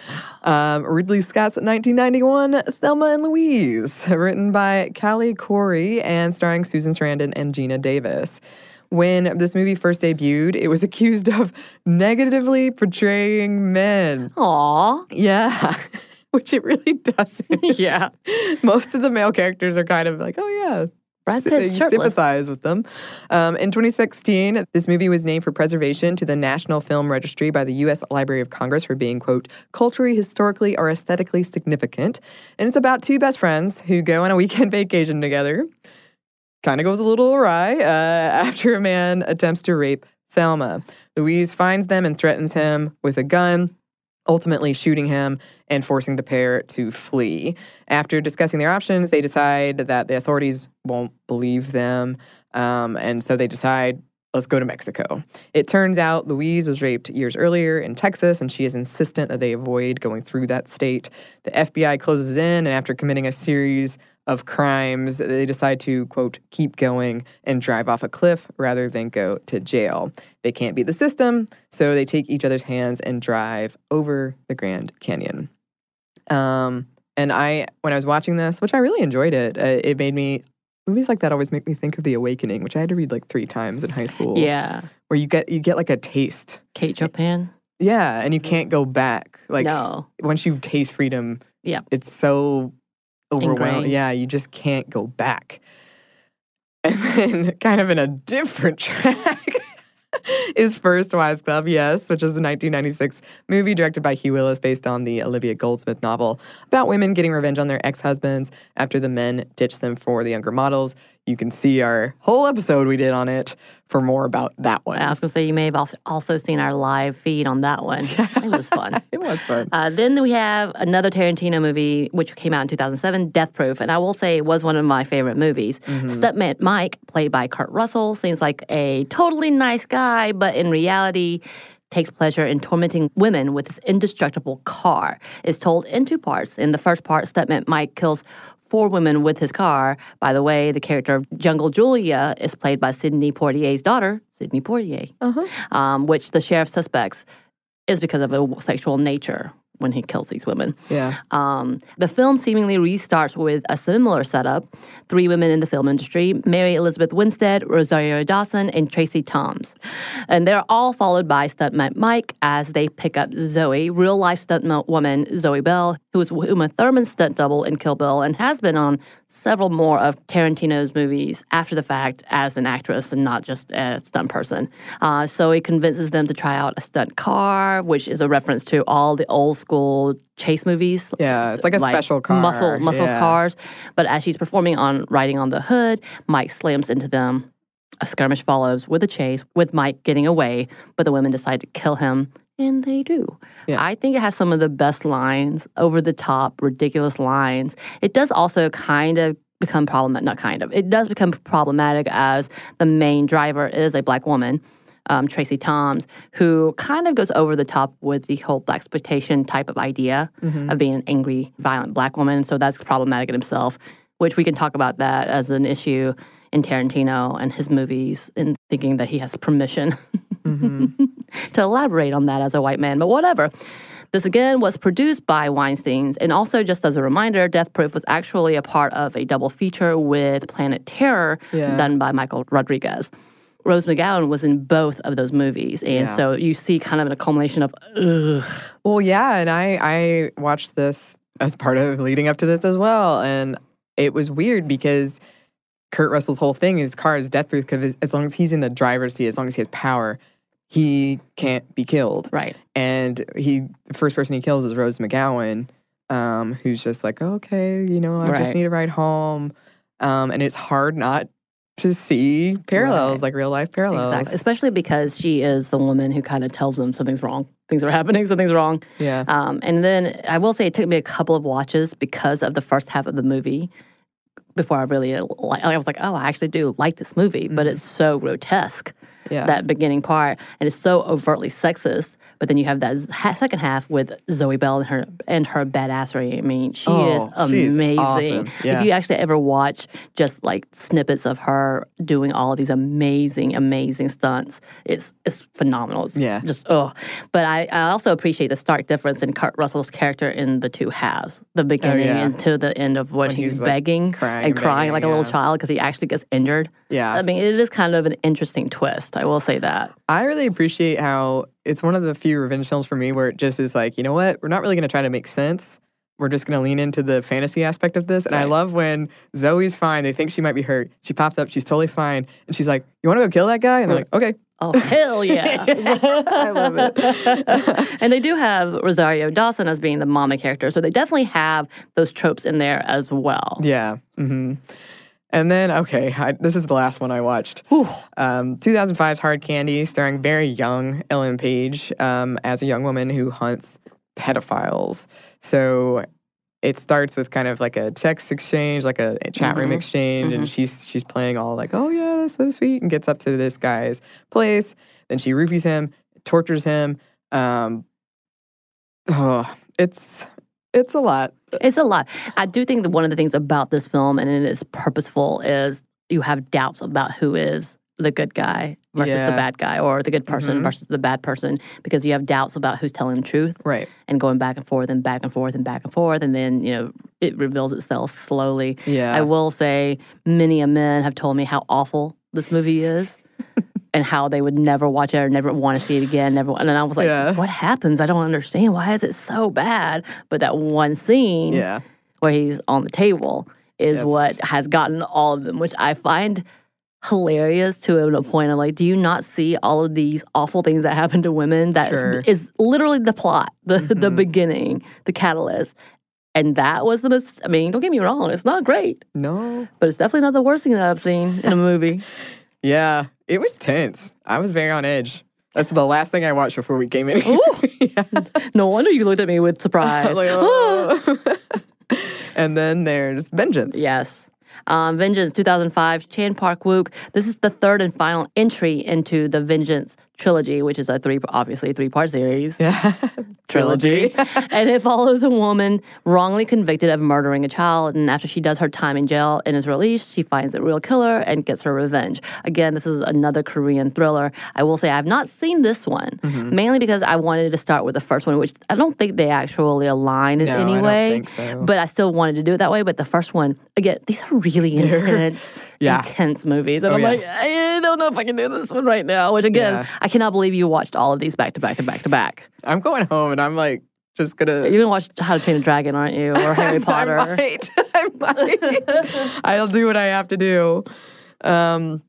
Um, Ridley Scott's 1991 Thelma and Louise, written by Callie Khouri and starring Susan Sarandon and Geena Davis. When this movie first debuted, it was accused of negatively portraying men. Aw, Yeah, which it really doesn't. yeah. Most of the male characters are kind of like, oh yeah. Brad Pitt's you shirtless. sympathize with them. Um, in 2016, this movie was named for preservation to the National Film Registry by the U.S. Library of Congress for being, quote, culturally, historically, or aesthetically significant. And it's about two best friends who go on a weekend vacation together. Kind of goes a little awry uh, after a man attempts to rape Thelma. Louise finds them and threatens him with a gun ultimately shooting him and forcing the pair to flee. After discussing their options, they decide that the authorities won't believe them. Um, and so they decide, let's go to Mexico. It turns out Louise was raped years earlier in Texas, and she is insistent that they avoid going through that state. The FBI closes in, and after committing a series of crimes, they decide to, quote, keep going and drive off a cliff rather than go to jail. They can't beat the system, so they take each other's hands and drive over the Grand Canyon. Um, and I, when I was watching this, which I really enjoyed it, uh, it made me, movies like that always make me think of The Awakening, which I had to read like three times in high school. Yeah. Where you get, you get like a taste. Kate Chopin? Yeah, and you can't go back. Like no. once you taste freedom, Yeah. it's so overwhelming. Ingrained. Yeah, you just can't go back. And then, kind of in a different track, is First Wives Club, yes, which is a 1996 movie directed by Hugh Willis based on the Olivia Goldsmith novel about women getting revenge on their ex husbands after the men ditch them for the younger models. You can see our whole episode we did on it for more about that one. I was going to say you may have also- seen our live feed on that one. It was fun. It was fun. Uh, then we have another Tarantino movie, which came out in 2007, Death Proof. And I will say it was one of my favorite movies. Stuntman Mike, played by Kurt Russell, seems like a totally nice guy, but in reality, takes pleasure in tormenting women with his indestructible car. It's told in two parts. In the first part, Stuntman Mike kills four women with his car. By the way, the character of Jungle Julia is played by Sidney Poitier's daughter, Sydney Poitier, um, which the sheriff suspects is because of a sexual nature when he kills these women. yeah. Um, the film seemingly restarts with a similar setup three women in the film industry Mary Elizabeth Winstead, Rosario Dawson, and Tracie Thoms. And they're all followed by stuntman Mike as they pick up Zoe, real life stunt woman Zoe Bell, who is Uma Thurman's stunt double in Kill Bill and has been on several more of Tarantino's movies after the fact as an actress and not just a stunt person. Uh, so he convinces them to try out a stunt car, which is a reference to all the old school chase movies. Yeah, it's like a special car. Muscle, muscle Yeah. cars. But as she's performing on riding on the hood, Mike slams into them. A skirmish follows with a chase, with Mike getting away, but the women decide to kill him, and they do. Yeah. I think it has some of the best lines, over the top, ridiculous lines. It does also kind of become problematic, not kind of, it does become problematic as the main driver is a black woman. Um, Tracie Thoms, who kind of goes over the top with the whole black exploitation type of idea of being an angry, violent black woman. So that's problematic in himself, which we can talk about that as an issue in Tarantino and his movies and thinking that he has permission to elaborate on that as a white man, but whatever. This again was produced by Weinstein's, and also just as a reminder, Death Proof was actually a part of a double feature with Planet Terror Yeah. done by Michael Rodriguez. Rose McGowan was in both of those movies, and Yeah. so you see kind of an accumulation of ugh. Well, yeah, and I I watched this as part of leading up to this as well, and it was weird because Kurt Russell's whole thing is car is death proof because as long as he's in the driver's seat, as long as he has power, he can't be killed. Right. And he, the first person he kills is Rose McGowan, um, who's just like, okay, you know, I just need to ride home. Um, and it's hard not to see parallels, Right. like real life parallels. Exactly. Especially because she is the woman who kind of tells them something's wrong. Things are happening, something's wrong. Yeah. Um, and then I will say it took me a couple of watches because of the first half of the movie before I really, li- I was like, oh, I actually do like this movie, but it's so grotesque, Yeah. that beginning part, and it's so overtly sexist. But then you have that ha- second half with Zoe Bell and her and her badassery. I mean, she Oh, is amazing. awesome. Yeah. If you actually ever watch just like snippets of her doing all of these amazing, amazing stunts, it's it's phenomenal. It's Yeah. just oh. But I, I also appreciate the stark difference in Kurt Russell's character in the two halves, the oh, beginning Oh, yeah. and to the end of when, When he's, he's, like, begging crying and crying begging, like a little child because he actually gets injured. yeah. I mean, it is kind of an interesting twist. I will say that. I really appreciate how it's one of the few revenge films for me where it just is like, you know what? We're not really going to try to make sense. We're just going to lean into the fantasy aspect of this. And I love when Zoe's fine. They think she might be hurt. She pops up. She's totally fine. And she's like, You want to go kill that guy? And they're like, Okay. Oh hell yeah! I love it. and they do have Rosario Dawson as being the mama character, so they definitely have those tropes in there as well. Yeah. hmm And then, okay, I, this is the last one I watched. Um, 2005's Hard Candy, starring very young Ellen Page um, as a young woman who hunts pedophiles. So it starts with kind of like a text exchange, like a, a chat room Mhm. exchange, and she's she's playing all like, "Oh yeah, that's so sweet," and gets up to this guy's place. Then she roofies him, tortures him. Um, oh, it's it's a lot. It's a lot. I do think that one of the things about this film, and it is purposeful, is you have doubts about who is the good guy versus Yeah. the bad guy, or the good person Mhm. versus the bad person, because you have doubts about who's telling the truth Right. and going back and forth and back and forth and back and forth, and then you know it reveals itself slowly. Yeah. I will say, many a men have told me how awful this movie is. And how they would never watch it or never want to see it again. Never, and I was like, Yeah. "What happens? I don't understand. Why is it so bad?" But that one scene, yeah. where he's on the table is Yes. what has gotten all of them, which I find hilarious to a point of like, do you not see all of these awful things that happen to women? That is Sure. is literally the plot, the the Mhm. beginning, the catalyst. And that was the most, I mean, don't get me wrong, it's not great, No. but it's definitely not the worst thing that I've seen in a movie. Yeah, it was tense. I was very on edge. That's the last thing I watched before we came in. yeah. no wonder you looked at me with surprise. like, oh. and then there's Vengeance. Yes. Um, Vengeance 2005, Chan Park Wook. This is the third and final entry into the Vengeance trilogy, which is a three, obviously a three part series. Yeah. Trilogy. and it follows a woman wrongly convicted of murdering a child. And after she does her time in jail and is released, she finds the real killer and gets her revenge. Again, this is another Korean thriller. I will say I have not seen this one, Mm-hmm. mainly because I wanted to start with the first one, which I don't think they actually align in No, I any don't way. think so. But I still wanted to do it that way. But the first one, again, these are really intense, Yeah. intense movies. And Oh, I'm yeah. like, I don't know if I can do this one right now. Which again, Yeah. I cannot believe you watched all of these back to back to back to back. I'm going home and I'm like, just gonna. You're gonna watch How to Train a Dragon, aren't you? Or Harry Potter. I might. I might. I'll do what I have to do. Um,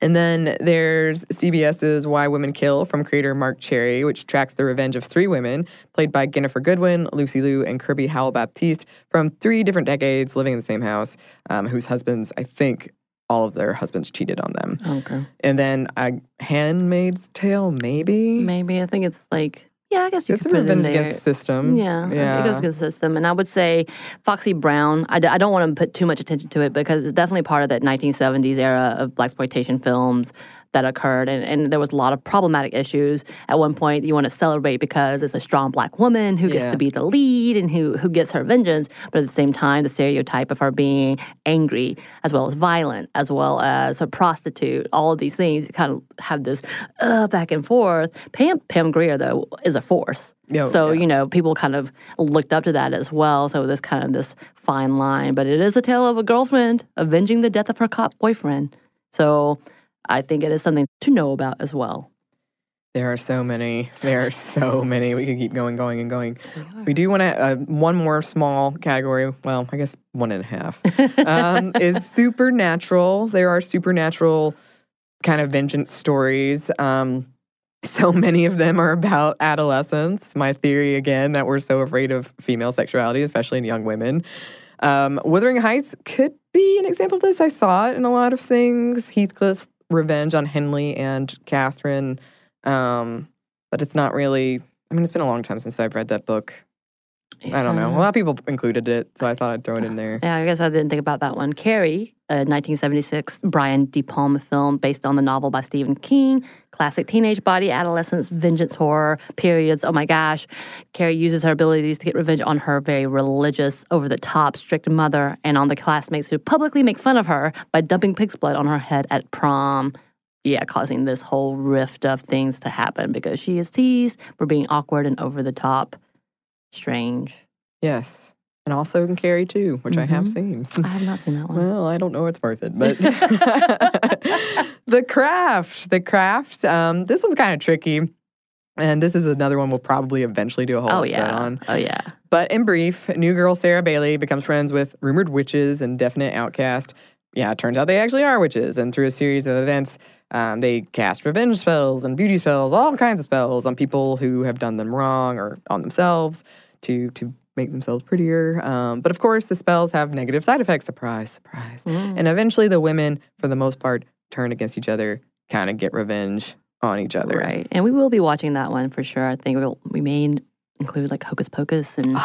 and then there's CBS's Why Women Kill from creator Marc Cherry, which tracks the revenge of three women, played by Ginnifer Goodwin, Lucy Liu, and Kirby Howell Baptiste, from three different decades living in the same house, um, whose husbands, I think, all of their husbands cheated on them. Okay. And then a Handmaid's Tale, maybe? Maybe I think it's like yeah, I guess you It's a could put it in revenge there. against system. Yeah, yeah. it goes against the system. And I would say Foxy Brown, I, d- I don't want to put too much attention to it because it's definitely part of that 1970s era of black exploitation films that occurred. And, and there was a lot of problematic issues. At one point, you want to celebrate because it's a strong black woman who gets Yeah. to be the lead and who, who gets her vengeance. But at the same time, the stereotype of her being angry as well as violent, as well as a prostitute, all of these things kind of have this uh, back and forth. Pam, Pam Grier, though, is a force. Yeah, so, yeah. you know, people kind of looked up to that as well. So this kind of this fine line. But it is a tale of a girlfriend avenging the death of her cop boyfriend. So I think it is something to know about as well. There are so many. There are so many. We could keep going, going, and going. We do want to uh, one more small category. Well, I guess one and a half um, is supernatural. There are supernatural kind of vengeance stories. Um, So many of them are about adolescence. My theory, again, that we're so afraid of female sexuality, especially in young women. Um, Wuthering Heights could be an example of this. I saw it in a lot of things. Heathcliff's revenge on Hindley and Catherine. Um, but it's not really, I mean, it's been a long time since I've read that book. I don't know. A lot of people included it, so I thought I'd throw it in there. Yeah, I guess I didn't think about that one. Carrie, a 1976 Brian De Palma film based on the novel by Stephen King. Classic teenage body, adolescence, vengeance horror, periods. Oh my gosh. Carrie uses her abilities to get revenge on her very religious, over the top, strict mother and on the classmates who publicly make fun of her by dumping pig's blood on her head at prom. Yeah, causing this whole rift of things to happen because she is teased for being awkward and over the top. Strange. Yes. And also in Carrie too, which I have seen. I have not seen that one. Well, I don't know it's worth it, but the craft, the craft. Um, this one's kind of tricky, and this is another one we'll probably eventually do a whole oh episode yeah. on. Oh yeah. But in brief, new girl Sarah Bailey becomes friends with rumored witches and definite outcast. Yeah, it turns out they actually are witches, and through a series of events, um, they cast revenge spells and beauty spells, all kinds of spells on people who have done them wrong or on themselves to to make themselves prettier. Um, but of course, the spells have negative side effects. Surprise, surprise. And eventually, the women, for the most part, turn against each other, kind of get revenge on each other. Right. And we will be watching that one for sure. I think we'll, we may include like Hocus Pocus and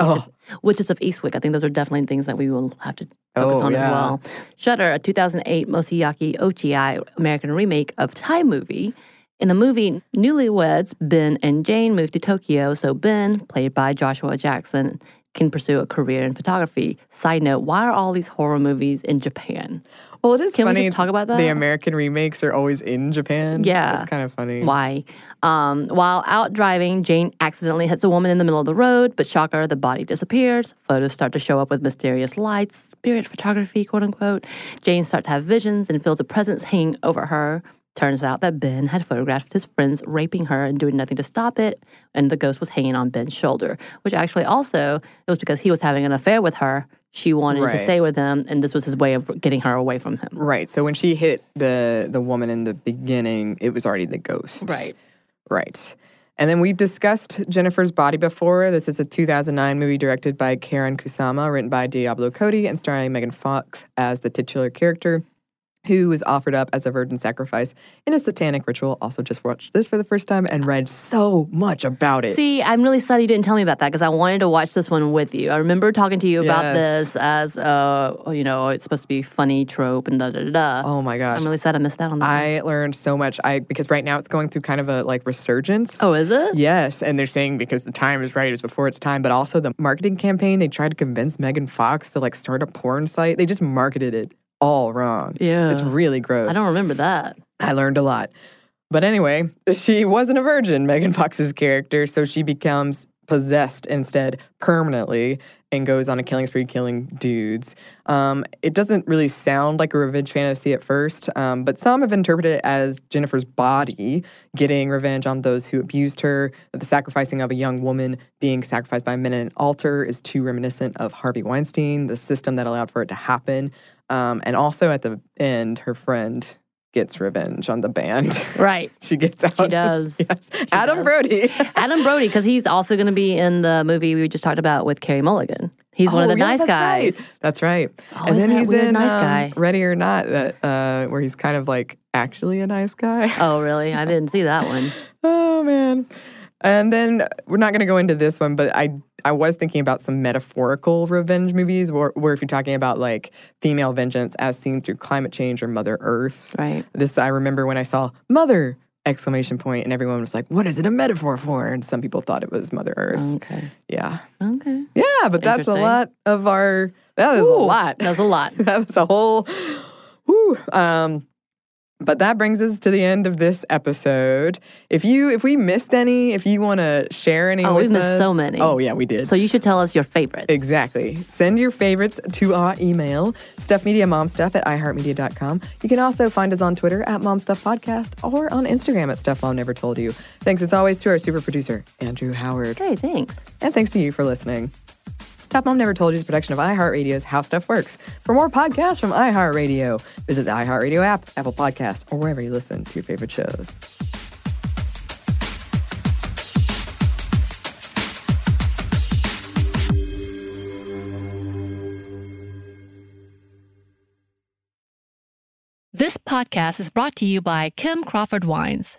Oh, Witches of Eastwick. I think those are definitely things that we will have to focus Oh, on yeah. as well. Shutter, a 2008 Masayuki Ochiai American remake of Thai movie. In the movie, newlyweds Ben and Jane move to Tokyo, so Ben, played by Joshua Jackson, can pursue a career in photography. Side note, why are all these horror movies in Japan? well, it is Can we just talk about that. The? American remakes are always in Japan. Yeah. it's kind of funny. Why? Um, while out driving, Jane accidentally hits a woman in the middle of the road, but shocker, the body disappears. Photos start to show up with mysterious lights, spirit photography, quote unquote. Jane starts to have visions and feels a presence hanging over her. Turns out that Ben had photographed his friends raping her and doing nothing to stop it, and the ghost was hanging on Ben's shoulder, which actually also it was because he was having an affair with her. She wanted to stay with him, and this was his way of getting her away from him. Right. So when she hit the the woman in the beginning, it was already the ghost. Right. Right. And then we've discussed Jennifer's Body before. This is a 2009 movie directed by Karyn Kusama, written by Diablo Cody, and starring Megan Fox as the titular character, who was offered up as a virgin sacrifice in a satanic ritual. Also, just watched this for the first time and read so much about it. See, I'm really sad you didn't tell me about that because I wanted to watch this one with you. I remember talking to you about Yes. this as, uh, you know, it's supposed to be funny trope and da da da oh my gosh. I'm really sad I missed out on that. one. I learned so much. I because right now it's going through kind of a like resurgence. oh, is it? Yes, and they're saying because the time is right, it's before its time, but also the marketing campaign, they tried to convince Megan Fox to like start a porn site. They just marketed it all wrong. Yeah. It's really gross. I don't remember that. I learned a lot. But anyway, she wasn't a virgin, Megan Fox's character, so she becomes possessed instead permanently and goes on a killing spree killing dudes. Um, it doesn't really sound like a revenge fantasy at first, um, but some have interpreted it as Jennifer's body getting revenge on those who abused her, that the sacrificing of a young woman being sacrificed by men in an altar is too reminiscent of Harvey Weinstein, the system that allowed for it to happen. Um, and also at the end, her friend gets revenge on the band. Right. she gets out. She does. Yes. Adam does. Brody. Adam Brody, because he's also going to be in the movie we just talked about with Carey Mulligan. He's one of Oh, the yeah, nice that's guys. Right. That's right. And then he's in nice um, guy. Ready or Not, that uh, where he's kind of like actually a nice guy. Oh, really? I didn't see that one. Oh man. And then we're not going to go into this one, but I I was thinking about some metaphorical revenge movies where, where if you're talking about like female vengeance as seen through climate change or Mother Earth. Right. This I remember when I saw Mother exclamation point and everyone was like, "What is it a metaphor for?" And some people thought it was Mother Earth. Okay. Yeah. Okay. Yeah, but that's a lot of our that is a Ooh, lot. That's a lot. that was a whole whew. Um but that brings us to the end of this episode. If you if we missed any, if you want to share any Oh, we missed so many. Oh yeah, we did. So you should tell us your favorites. Exactly. Send your favorites to our email, stuffmediamomstuff at iheartmedia.com. You can also find us on Twitter at momstuffpodcast or on Instagram at Stuff Mom Never Told You. Thanks as always to our super producer, Andrew Howard. Hey, thanks. And thanks to you for listening. Stuff Mom Never Told You is a production of iHeartRadio's How Stuff Works. For more podcasts from iHeartRadio, visit the iHeartRadio app, Apple Podcasts, or wherever you listen to your favorite shows. This podcast is brought to you by Kim Crawford Wines.